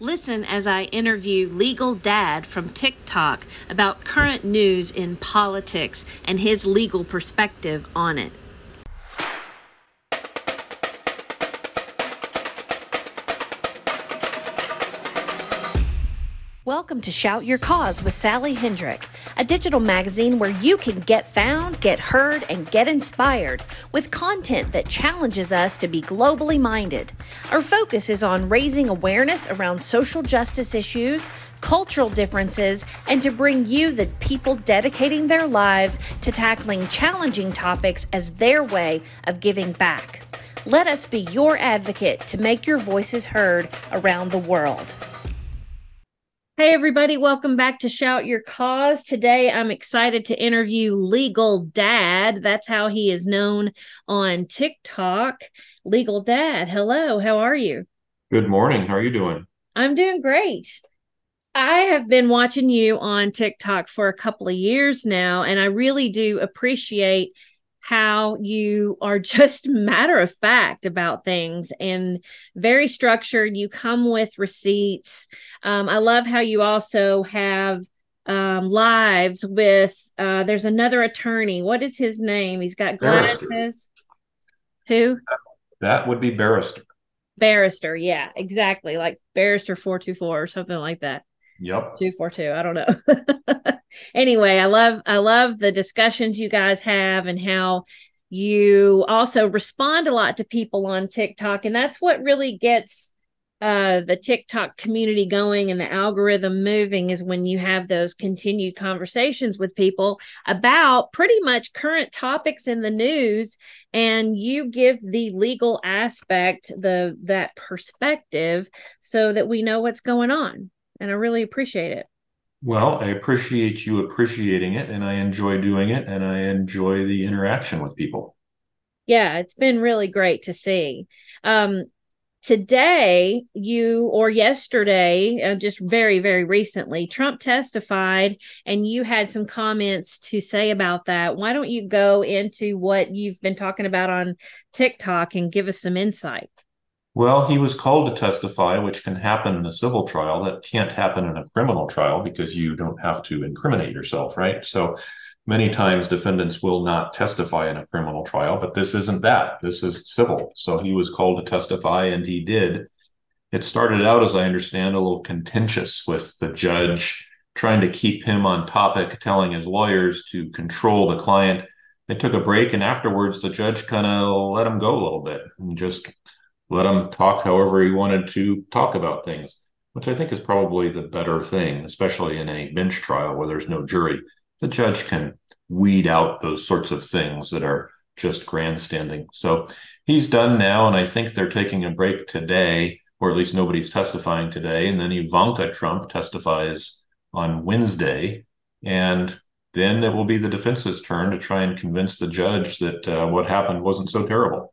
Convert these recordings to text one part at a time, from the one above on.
Listen as I interview Legal Dad from TikTok about current news in politics and his legal perspective on it. Welcome to Shout Your Cause with Sally Hendrick, a digital magazine where you can get found, get heard, and get inspired with content that challenges us to be globally minded. Our focus is on raising awareness around social justice issues, cultural differences, and to bring you the people dedicating their lives to tackling challenging topics as their way of giving back. Let us be your advocate to make your voices heard around the world. Hey, everybody, welcome back to Shout Your Cause. Today, I'm excited to interview Legal Dad. That's how he is known on TikTok. Legal Dad, hello, how are you? Good morning. How are you doing? I'm doing great. I have been watching you on TikTok for a couple of years now, and I really do appreciate how you are just matter of fact about things and very structured. You come with receipts. Um, I love how you also have um, lives with, uh, there's another attorney. What is his name? He's got glasses. Who? That would be Barrister. Barrister. Yeah, exactly. Like Barrister 424 or something like that. Yep. 242. I don't know. anyway, I love I love the discussions you guys have and how you also respond a lot to people on TikTok and that's what really gets uh, the TikTok community going and the algorithm moving is when you have those continued conversations with people about pretty much current topics in the news and you give the legal aspect the that perspective so that we know what's going on and I really appreciate it. Well, I appreciate you appreciating it, and I enjoy doing it, and I enjoy the interaction with people. Yeah, it's been really great to see. Um, today, you or yesterday, uh, just very, very recently, Trump testified, and you had some comments to say about that. Why don't you go into what you've been talking about on TikTok and give us some insight? Well, he was called to testify, which can happen in a civil trial. That can't happen in a criminal trial because you don't have to incriminate yourself, right? So many times defendants will not testify in a criminal trial, but this isn't that. This is civil. So he was called to testify and he did. It started out, as I understand, a little contentious with the judge trying to keep him on topic, telling his lawyers to control the client. They took a break, and afterwards, the judge kind of let him go a little bit and just let him talk however he wanted to talk about things, which I think is probably the better thing, especially in a bench trial where there's no jury. The judge can weed out those sorts of things that are just grandstanding. So he's done now, and I think they're taking a break today, or at least nobody's testifying today. And then Ivanka Trump testifies on Wednesday. And then it will be the defense's turn to try and convince the judge that uh, what happened wasn't so terrible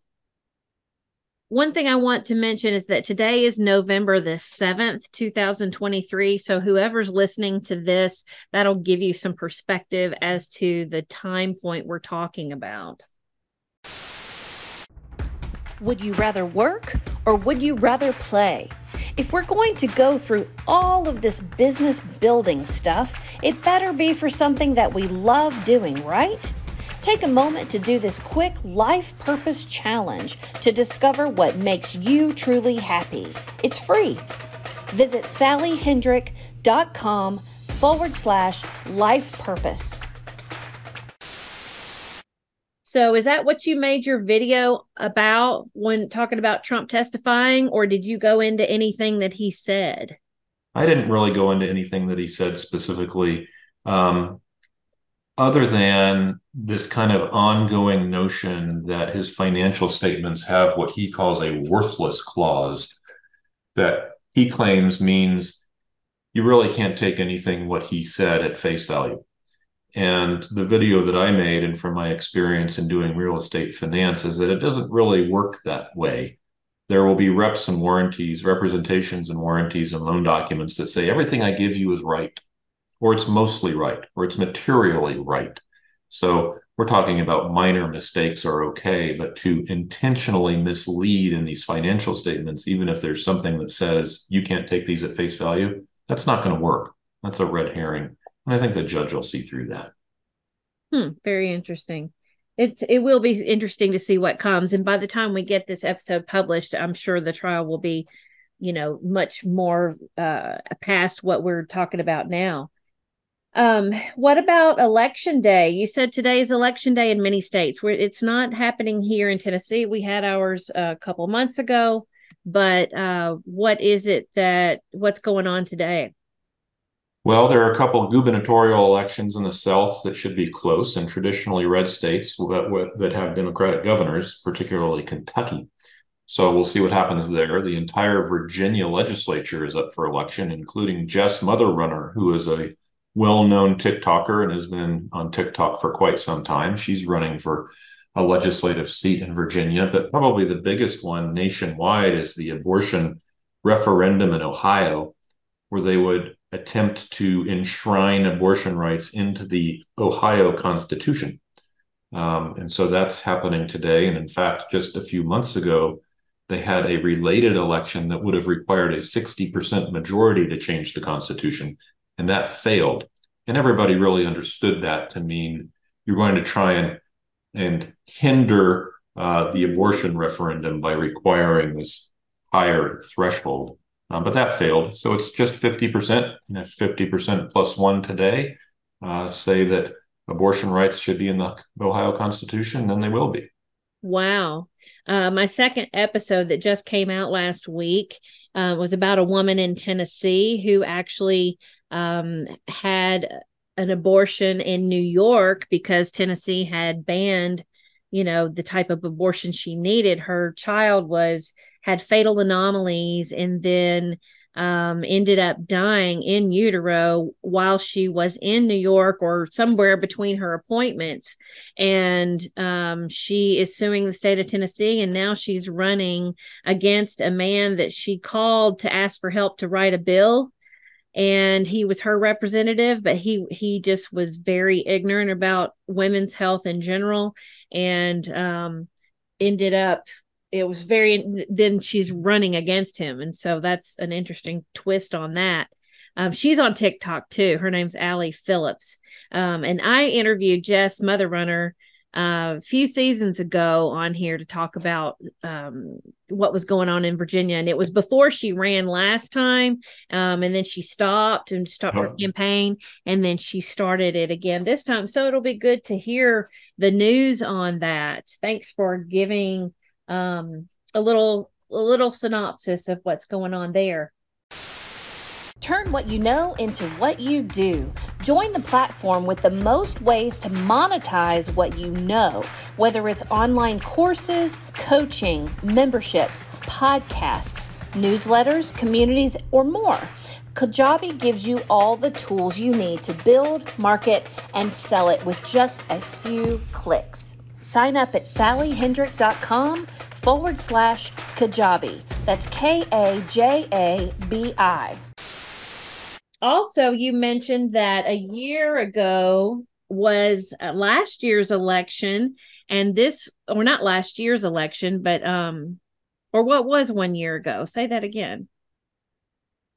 one thing I want to mention is that today is November the 7th, 2023. So, whoever's listening to this, that'll give you some perspective as to the time point we're talking about. Would you rather work or would you rather play? If we're going to go through all of this business building stuff, it better be for something that we love doing, right? Take a moment to do this quick life purpose challenge to discover what makes you truly happy. It's free. Visit sallyhendrick.com forward slash life purpose. So, is that what you made your video about when talking about Trump testifying, or did you go into anything that he said? I didn't really go into anything that he said specifically. Um, other than this kind of ongoing notion that his financial statements have what he calls a worthless clause that he claims means you really can't take anything what he said at face value. And the video that I made, and from my experience in doing real estate finance, is that it doesn't really work that way. There will be reps and warranties, representations and warranties and loan documents that say everything I give you is right or it's mostly right, or it's materially right. So we're talking about minor mistakes are okay, but to intentionally mislead in these financial statements, even if there's something that says you can't take these at face value, that's not going to work. That's a red herring. And I think the judge will see through that. Hmm, very interesting. It's it will be interesting to see what comes. And by the time we get this episode published, I'm sure the trial will be, you know, much more uh past what we're talking about now. Um, what about election day? You said today is election day in many states where it's not happening here in Tennessee. We had ours a couple months ago, but uh, what is it that what's going on today? Well, there are a couple gubernatorial elections in the South that should be close and traditionally red states that have Democratic governors, particularly Kentucky. So we'll see what happens there. The entire Virginia legislature is up for election, including Jess Motherrunner, who is a well-known TikToker and has been on TikTok for quite some time. She's running for a legislative seat in Virginia, but probably the biggest one nationwide is the abortion referendum in Ohio, where they would attempt to enshrine abortion rights into the Ohio Constitution. Um, and so that's happening today. And in fact, just a few months ago, they had a related election that would have required a 60% majority to change the Constitution and that failed. And everybody really understood that to mean you're going to try and and hinder uh, the abortion referendum by requiring this higher threshold. Um, but that failed. So it's just 50%. And if 50% plus one today uh, say that abortion rights should be in the Ohio Constitution, then they will be. Wow. Uh, my second episode that just came out last week uh, was about a woman in Tennessee who actually um, had an abortion in New York because Tennessee had banned, you know, the type of abortion she needed. Her child was had fatal anomalies and then um, ended up dying in utero while she was in New York or somewhere between her appointments. And um, she is suing the state of Tennessee. And now she's running against a man that she called to ask for help to write a bill and he was her representative but he he just was very ignorant about women's health in general and um ended up it was very then she's running against him. And so that's an interesting twist on that. Um, she's on tiktok too. Her name's allie phillips. Um, and i interviewed jess Motherrunner a few seasons ago on here to talk about um, what was going on in Virginia. And it was before she ran last time. Um, and then she stopped and stopped oh. her campaign. And then she started it again this time. So it'll be good to hear the news on that. Thanks for giving um, a little a little synopsis of what's going on there. Turn what you know into what you do. Join the platform with the most ways to monetize what you know, whether it's online courses, coaching, memberships, podcasts, newsletters, communities, or more. Kajabi gives you all the tools you need to build, market, and sell it with just a few clicks. Sign up at sallyhendrick.com forward slash Kajabi. That's K A J A B I also you mentioned that a year ago was uh, last year's election and this or not last year's election but um or what was one year ago? Say that again.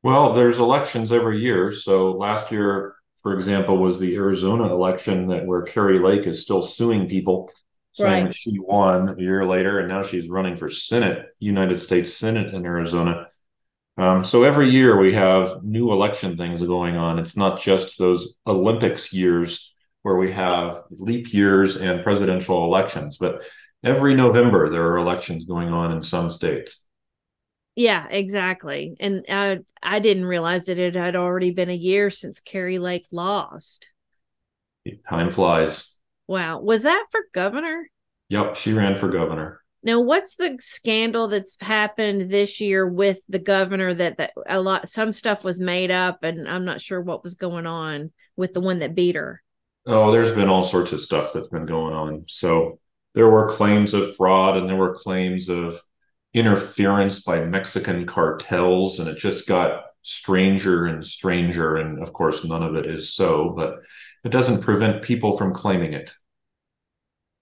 Well there's elections every year. So last year for example was the arizona election that where kari lake is still suing people saying right. that she won a year later and now she's running for senate united states senate in arizona um, so every year we have new election things going on. It's not just those Olympics years where we have leap years and presidential elections, but every November there are elections going on in some states. Yeah, exactly. And I I didn't realize that it had already been a year since Kari Lake lost. Time flies. Wow. Was that for governor? Yep, she ran for governor. Now, what's the scandal that's happened this year with the governor that, that a lot some stuff was made up and I'm not sure what was going on with the one that beat her? Oh, there's been all sorts of stuff that's been going on. So there were claims of fraud and there were claims of interference by Mexican cartels and it just got stranger and stranger and of course none of it is so, but it doesn't prevent people from claiming it.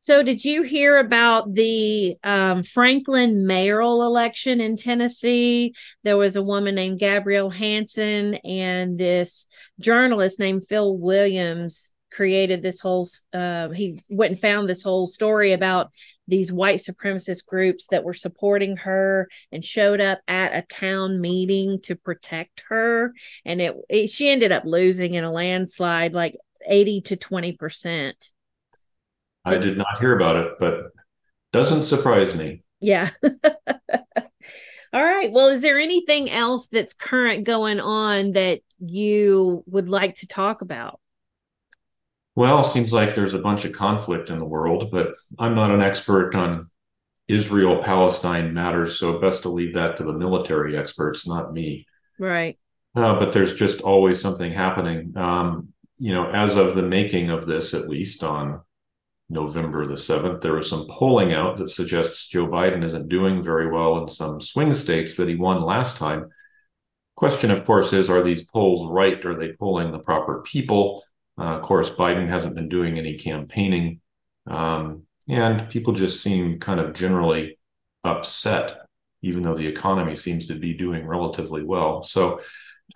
So, did you hear about the um, Franklin mayoral election in Tennessee? There was a woman named Gabrielle Hanson and this journalist named Phil Williams created this whole. Uh, he went and found this whole story about these white supremacist groups that were supporting her and showed up at a town meeting to protect her, and it, it she ended up losing in a landslide, like eighty to twenty percent I did not hear about it, but doesn't surprise me. Yeah. All right. Well, is there anything else that's current going on that you would like to talk about? Well, seems like there's a bunch of conflict in the world, but I'm not an expert on Israel Palestine matters, so best to leave that to the military experts, not me. Right. Uh, but there's just always something happening. Um, you know, as of the making of this, at least on November the 7th, there was some polling out that suggests Joe Biden isn't doing very well in some swing states that he won last time. Question, of course, is are these polls right? Are they polling the proper people? Uh, of course, Biden hasn't been doing any campaigning. Um, and people just seem kind of generally upset, even though the economy seems to be doing relatively well. So,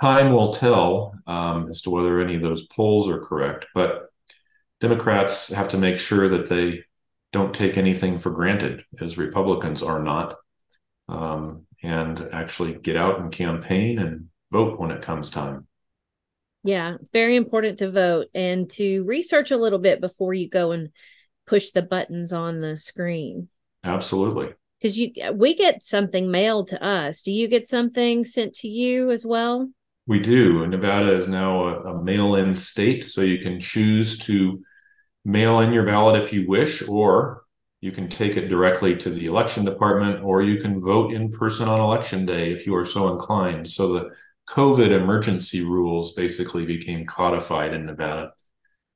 time will tell um, as to whether any of those polls are correct. But Democrats have to make sure that they don't take anything for granted, as Republicans are not, um, and actually get out and campaign and vote when it comes time. Yeah, very important to vote and to research a little bit before you go and push the buttons on the screen. Absolutely. Because you, we get something mailed to us. Do you get something sent to you as well? We do. Nevada is now a, a mail-in state, so you can choose to mail in your ballot if you wish, or you can take it directly to the election department, or you can vote in person on election day if you are so inclined. So the COVID emergency rules basically became codified in Nevada.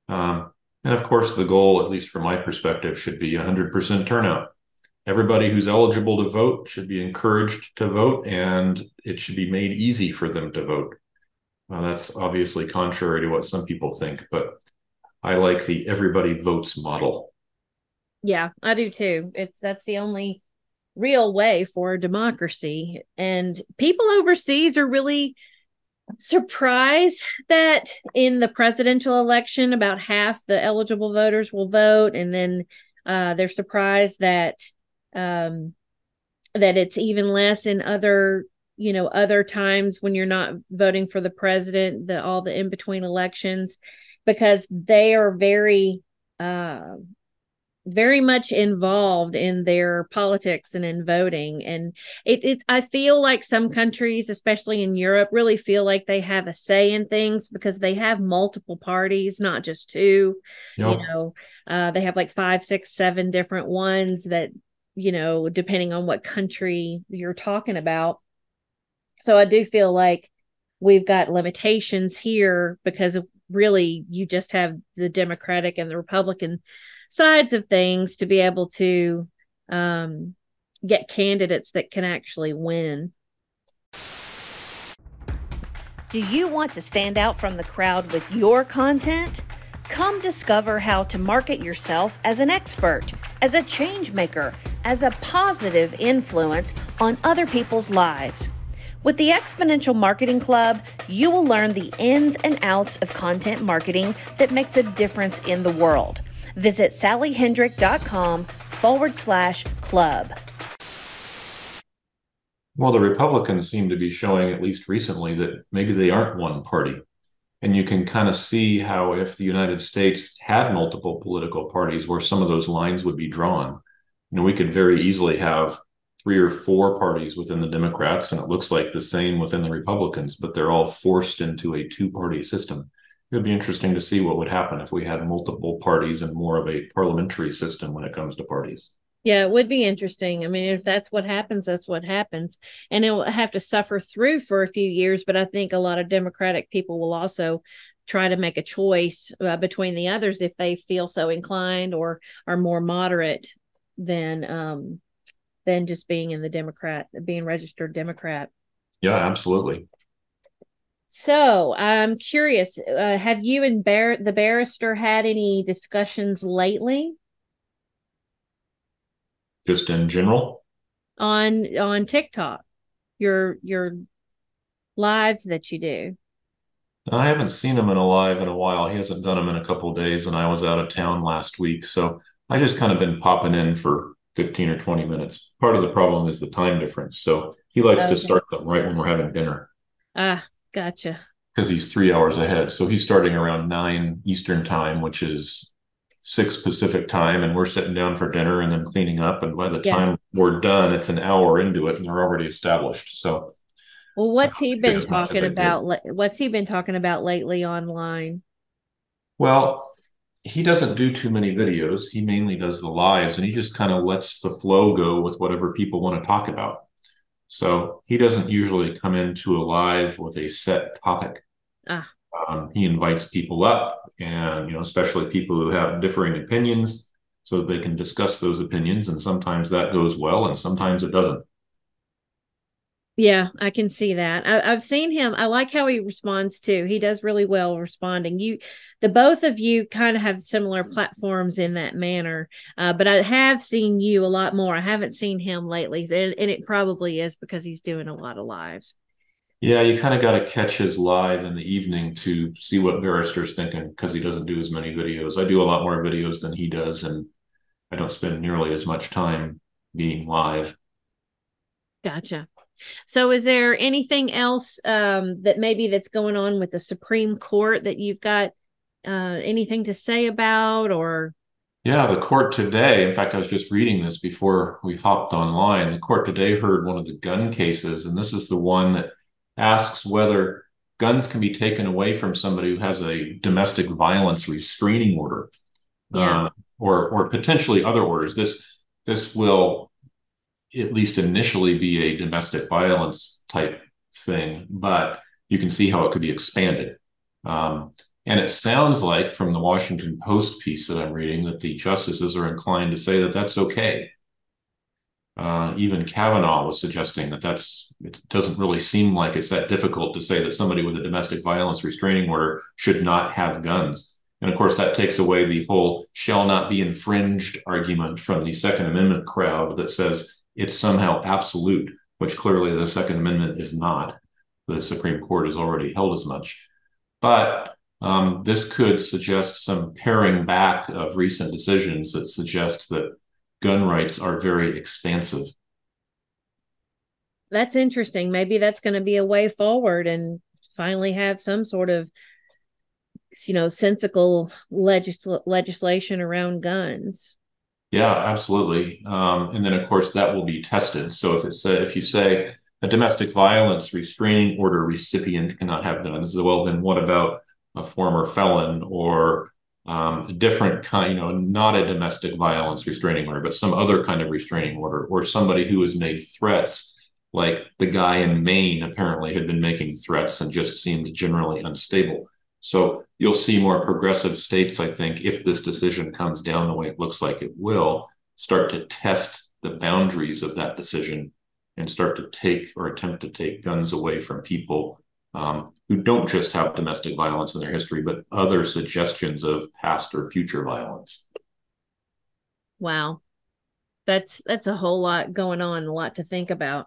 Um, and of course, the goal, at least from my perspective, should be 100% turnout. Everybody who's eligible to vote should be encouraged to vote, and it should be made easy for them to vote. That's obviously contrary to what some people think, but I like the everybody votes model. Yeah, I do too. It's that's the only real way for democracy. And people overseas are really surprised that in the presidential election, about half the eligible voters will vote, and then uh, they're surprised that um, that it's even less in other you know other times when you're not voting for the president, the all the in between elections because they are very uh, very much involved in their politics and in voting. And it, it i feel like some countries especially in europe really feel like they have a say in things because they have multiple parties not just two yep. you know. Uh, they have like five six seven different ones that you know depending on what country you're talking about. So i do feel like we've got limitations here because of really you just have the Democratic and the Republican sides of things to be able to um, get candidates that can actually win. Do you want to stand out from the crowd with your content? Come discover how to market yourself as an expert, as a change maker, as a positive influence on other people's lives. With the Exponential Marketing Club, you will learn the ins and outs of content marketing that makes a difference in the world. Visit sallyhendrick.com forward slash club. Well, the Republicans seem to be showing, at least recently, that maybe they aren't one party. And you can kind of see how, if the United States had multiple political parties, where some of those lines would be drawn. You know, we could very easily have three or four parties within the Democrats, and it looks like the same within the Republicans, but they're all forced into a two party system. It would be interesting to see what would happen if we had multiple parties and more of a parliamentary system when it comes to parties. Yeah, it would be interesting. I mean, if that's what happens, that's what happens. And it will have to suffer through for a few years. But I think a lot of Democratic people will also try to make a choice uh, between the others if they feel so inclined or are more moderate than um, than just being in the Democrat, being registered Democrat. Yeah, absolutely. So I'm curious, uh, have you and Bar- the barrister had any discussions lately? Just in general? On on TikTok. Your your lives that you do. I haven't seen him in a live in a while. He hasn't done them in a couple of days, and I was out of town last week. So I just kind of been popping in for 15 or 20 minutes. Part of the problem is the time difference. So he likes okay. to start them right when we're having dinner. Ah, gotcha. Because he's three hours ahead. So he's starting around nine Eastern time, which is six Pacific time. And we're sitting down for dinner and then cleaning up. And by the yeah. time we're done, it's an hour into it and they're already established. So, well, what's he been talking about? What's he been talking about lately online? Well, he doesn't do too many videos. He mainly does the lives and he just kind of lets the flow go with whatever people want to talk about. So he doesn't usually come into a live with a set topic. Ah. Um, he invites people up and, you know, especially people who have differing opinions so they can discuss those opinions. And sometimes that goes well and sometimes it doesn't. Yeah, I can see that. I, have seen him. I like how he responds too. He does really well responding. You, the both of you, kind of have similar platforms in that manner. Uh, but I have seen you a lot more. I haven't seen him lately, and, and it probably is because he's doing a lot of lives. Yeah, you kind of got to catch his live in the evening to see what Barrister's thinking because he doesn't do as many videos. I do a lot more videos than he does, and I don't spend nearly as much time being live. Gotcha. So, is there anything else um, that maybe that's going on with the Supreme Court that you've got uh, anything to say about, or? Yeah, the court today. In fact, I was just reading this before we hopped online. The court today heard one of the gun cases, and this is the one that asks whether guns can be taken away from somebody who has a domestic violence restraining order, yeah. uh, or or potentially other orders. This this will at least initially be a domestic violence type thing, but you can see how it could be expanded. Um, and it sounds like from the Washington Post piece that I'm reading that the justices are inclined to say that that's okay. Uh, even Kavanaugh was suggesting that that's it doesn't really seem like it's that difficult to say that somebody with a domestic violence restraining order should not have guns. And of course, that takes away the whole shall not be infringed argument from the Second Amendment crowd that says it's somehow absolute, which clearly the Second Amendment is not. The Supreme Court has already held as much. But um, this could suggest some paring back of recent decisions that suggest that gun rights are very expansive. That's interesting. Maybe that's going to be a way forward and finally have some sort of you know sensical legis- legislation around guns yeah, absolutely. Um, and then, of course, that will be tested. So if it's if you say a domestic violence restraining order recipient cannot have guns, well, then what about a former felon or um, a different kind, you know, not a domestic violence restraining order, but some other kind of restraining order, or somebody who has made threats, like the guy in Maine apparently had been making threats and just seemed generally unstable. So you'll see more progressive states, I think, if this decision comes down the way it looks like it will, start to test the boundaries of that decision and start to take or attempt to take guns away from people um, who don't just have domestic violence in their history, but other suggestions of past or future violence. Wow. That's that's a whole lot going on, a lot to think about.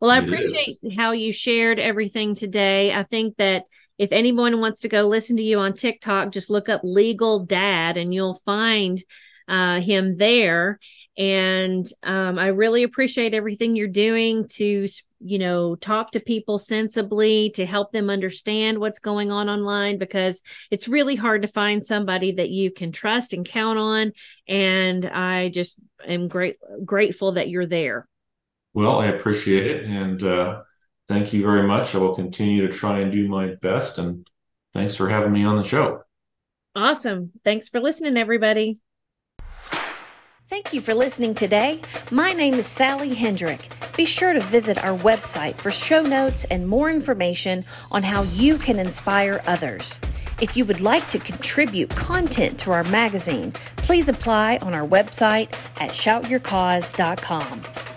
Well, I it appreciate is. how you shared everything today. I think that if anyone wants to go listen to you on TikTok, just look up Legal Dad and you'll find uh, him there. And um, I really appreciate everything you're doing to, you know, talk to people sensibly to help them understand what's going on online because it's really hard to find somebody that you can trust and count on. And I just am great grateful that you're there. Well, I appreciate it, and uh, thank you very much. I will continue to try and do my best. And thanks for having me on the show. Awesome. Thanks for listening, everybody. Thank you for listening today. My name is Sally Hendrick. Be sure to visit our website for show notes and more information on how you can inspire others. If you would like to contribute content to our magazine, please apply on our website at shoutyourcause.com.